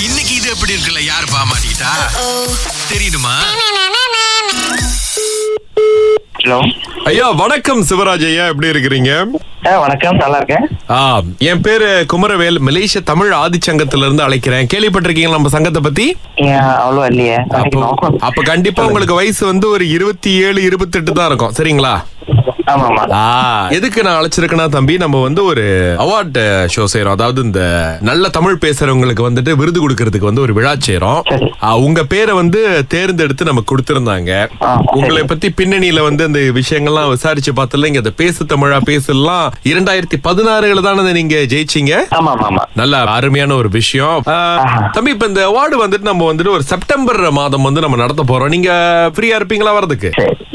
இன்னைக்கு இது எப்படி இருக்குல்ல? யாரு பாமாட்டா? தெரியுமா ஹலோ ஐயா வணக்கம் சிவராஜ் ஐயா எப்படி இருக்கிறீங்க? வணக்கம் நல்லா இருக்கேன். ஆ, என் பேரு குமரவேல் மலேசிய தமிழ் ஆதிச்சங்கத்துல இருந்து அழைக்கிறேன். கேள்விப்பட்டிருக்கீங்களா நம்ம சங்கத்தை பத்தி? அவ்வளோ இல்லையே. அப்போ கண்டிப்பா உங்களுக்கு வயசு வந்து ஒரு இருபத்தி ஏழு இருபத்தெட்டு தான் இருக்கும். சரிங்களா? எதுக்கு நான் அழைச்சிருக்கேன்னா தம்பி நம்ம வந்து ஒரு அவார்டு ஷோ செய்யறோம் அதாவது இந்த நல்ல தமிழ் பேசுறவங்களுக்கு வந்துட்டு விருது கொடுக்கறதுக்கு வந்து ஒரு விழா செய்யறோம் உங்க பேரை வந்து தேர்ந்தெடுத்து நமக்கு கொடுத்திருந்தாங்க. உங்களை பத்தி பின்னணியில வந்து இந்த விஷயங்கள்லாம் விசாரிச்சு பார்த்தல இங்க இந்த பேசு தமிழா பேசலாம் இரண்டாயிரத்தி பதினாறுல தானே நீங்க ஜெயிச்சீங்க? நல்ல அருமையான ஒரு விஷயம். தம்பி இப்ப இந்த அவார்டு வந்துட்டு நம்ம வந்துட்டு ஒரு செப்டம்பர் மாதம் வந்து நம்ம நடத்த போறோம். நீங்க ஃப்ரீயா இருப்பீங்களா வரதுக்கு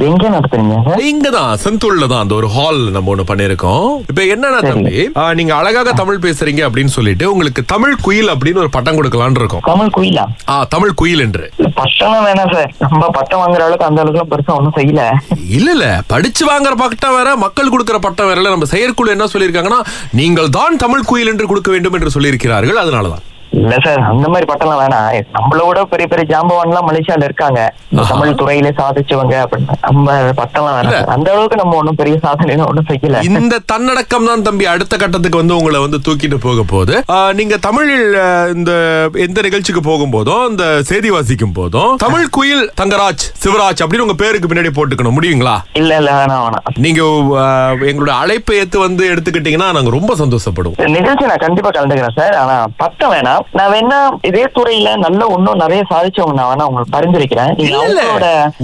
எங்க நடத்துறீங்க? இங்கதான் தான் அந்த ஒரு ஹால் நம்ம ஒண்ணு பண்ணிருக்கோம் இப்ப என்னன்னா. தம்பி நீங்க அழகாக தமிழ் பேசுறீங்க அப்படின்னு சொல்லிட்டு உங்களுக்கு தமிழ் குயில் அப்படின்னு ஒரு பட்டம் கொடுக்கலாம்னு இருக்கோம். தமிழ் கோயிலா? ஆ தமிழ் குயில் என்று. பட்டம்லாம் வேணாம் சார். நம்ம பட்டம் வாங்குற அளவுக்கு அந்த அளவுக்கு பெருசா ஒண்ணும் செய்யல. இல்ல இல்ல. படிச்சு வாங்குற பட்டம் வேற மக்கள் கொடுக்கிற பட்டம் வேற. நம்ம செயற்குழு என்ன சொல்லியிருக்காங்கன்னா நீங்கள் தான் தமிழ் குயில் என்று கொடுக்க வேண்டும் என்று சொல்லியிருக்கிறார்கள். அதனாலதான். இல்ல சார் அந்த மாதிரி பட்டம்லாம் வேணாம். நம்மளோட பெரிய பெரிய ஜாம்பவான்லாம் மலேசியால இருக்காங்க. தமிழ் துறையில சாதிச்சவங்க அப்படின்னு. நம்ம பட்டம்லாம் வேணாம். அந்த அளவுக்கு நம்ம ஒண்ணும் பெரிய சாதனை ஒண்ணும் செய்யல. இந்த தன்னடக்கம் தான் தம்பி அடுத்த கட்டத்துக்கு வந்து உங்களை வந்து தூக்கிட்டு போக போகுது. ஆ, நீங்க தமிழில் ஆ, இந்த எந்த நிகழ்ச்சிக்கு போகும்போதும் இந்த செய்தி வாசிக்கும் போதும் தமிழ் குயில் தங்கராஜ் சிவராஜ் அப்படின்னு உங்க பேருக்கு பின்னாடி போட்டுக்கணும். முடியுங்களா? இல்ல இல்ல வேணாம் வேணாம். நீங்க ஆ, எங்களுடைய அழைப்பை ஏத்து வந்து எடுத்துக்கிட்டீங்கன்னா நாங்க ரொம்ப சந்தோஷப்படுவோம். நிகழ்ச்சி நான் கண்டிப்பா கலந்துக்கிறேன் சார் ஆனா பட்டம் வேணாம். நான் வேணா இதே துறையில நல்ல இன்னும் நிறைய சாதிச்சவங்க நான் வேணா உங்களுக்கு பரிந்துரைக்கிறேன்.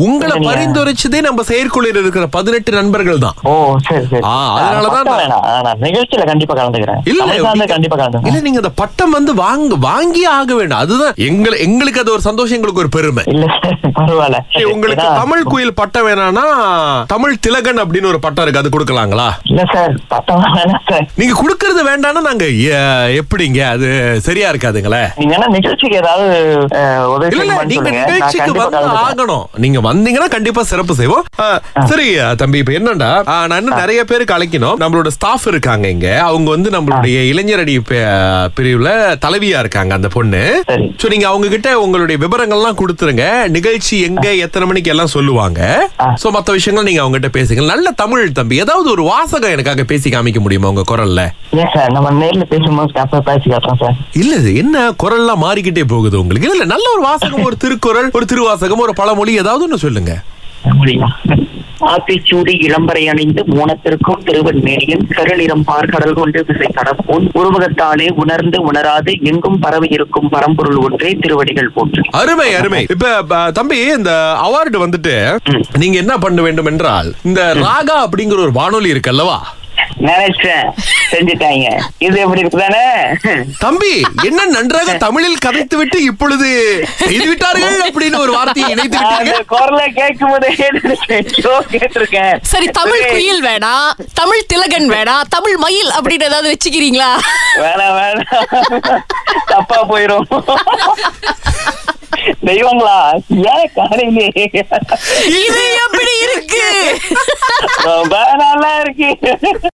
உங்களை பரிந்துரைச்சதே நம்ம செயற்குழுவில் இருக்கிற பதினெட்டு நண்பர்கள் தான். ஓ சரி சரி. அதனாலதான் நிகழ்ச்சியில கண்டிப்பா கலந்துக்கிறேன். இல்ல கண்டிப்பா இல்ல கலந்துக்கிறேன் நீங்க அந்த பட்டம் வந்து வாங்க வாங்கி ஆக வேண்டும். அதுதான் எங்களை எங்களுக்கு அது ஒரு சந்தோஷம் எங்களுக்கு ஒரு பெருமை. இல்ல பரவாயில்ல. உங்களுக்கு தமிழ் குயில் பட்டம் வேணாம்னா தமிழ் திலகன் அப்படின்னு ஒரு பட்டம் இருக்கு அது கொடுக்கலாங்களா? இல்ல சார் பட்டம் நீங்க கொடுக்கறது வேண்டாம்னா நாங்க எப்படிங்க? அது சரியா இருக்காதுங்களே? நீங்க என்ன நிகழ்ச்சிக்கு ஏதாவது உதவி ஆகணும் நீங்க வந்தீங்கன்னா கண்டிப்பா சிறப்பு செய்வோம். சரி தம்பி இப்ப என்னண்டா? ஆ, நான் இன்னும் நிறைய பேருக்கு அழைக்கணும். நம்மளோட ஸ்டாஃப் இருக்காங்க இங்க. அவங்க வந்து நம்மளுடைய இளைஞரடி பிரிவுல தலைவியா இருக்காங்க அந்த பொண்ணு. சோ நீங்க அவங்க கிட்ட உங்களுடைய விவரங்கள்லாம் கொடுத்துருங்க. நிகழ்ச்சி எங்க எத்தனை மணிக்கு எல்லாம் சொல்லுவாங்க. சோ மத்த விஷயங்கள் நீங்க அவங்க கிட்ட பேசுங்க. நல்ல தமிழ் தம்பி. ஏதாவது ஒரு வாசகம் எனக்காக பேசி காமிக்க முடியுமா உங்க குரல்ல? இல்ல இது என்ன குரல்லாம் மாறிக்கிட்டே போகுது உங்களுக்கு? இல்ல நல்ல ஒரு வாசகம் ஒரு திருக்குறள் ஒரு திருவாசகம் ஒரு பழமொழி ஏதாவது ஒண்ணு சொல்லுங்க. ஆத்திச்சூடி இளம்பரை அணிந்து மூனத்திற்கும் திருவன்மேனியன் கருநிறம் பார்க்கடல் கொண்டு விசை கடப்போன். உருவகத்தாலே உணர்ந்து உணராது எங்கும் பரவி இருக்கும் பரம்பொருள் ஒன்றே திருவடிகள் போற்று அருமை அருமை. இப்ப தம்பி இந்த அவார்டு வந்துட்டு. நீங்க என்ன பண்ண வேண்டும் என்றால் இந்த ராகா அப்படிங்கிற ஒரு வானொலி இருக்கு அல்லவா? நினைச்சேன். செஞ்சுட்டாங்க. இது எப்படி இருக்குதானே? தம்பி என்ன நன்றாக தமிழில் கதைத்து விட்டு இப்பொழுது செய்து விட்டார்கள் அப்படின்னு ஒரு வார்த்தையை இணைத்து விட்டீர்கள் குரலை கேட்கும் போதே சரி தமிழ் குயில் வேணாம் தமிழ் திலகன் வேணாம் தமிழ் மயில் அப்படின்னு ஏதாவது வச்சுக்கிறீங்களா? வேணாம் வேணாம் தப்பா போயிரும். தெய்வங்களா? ஏன் காலையிலே? இது எப்படி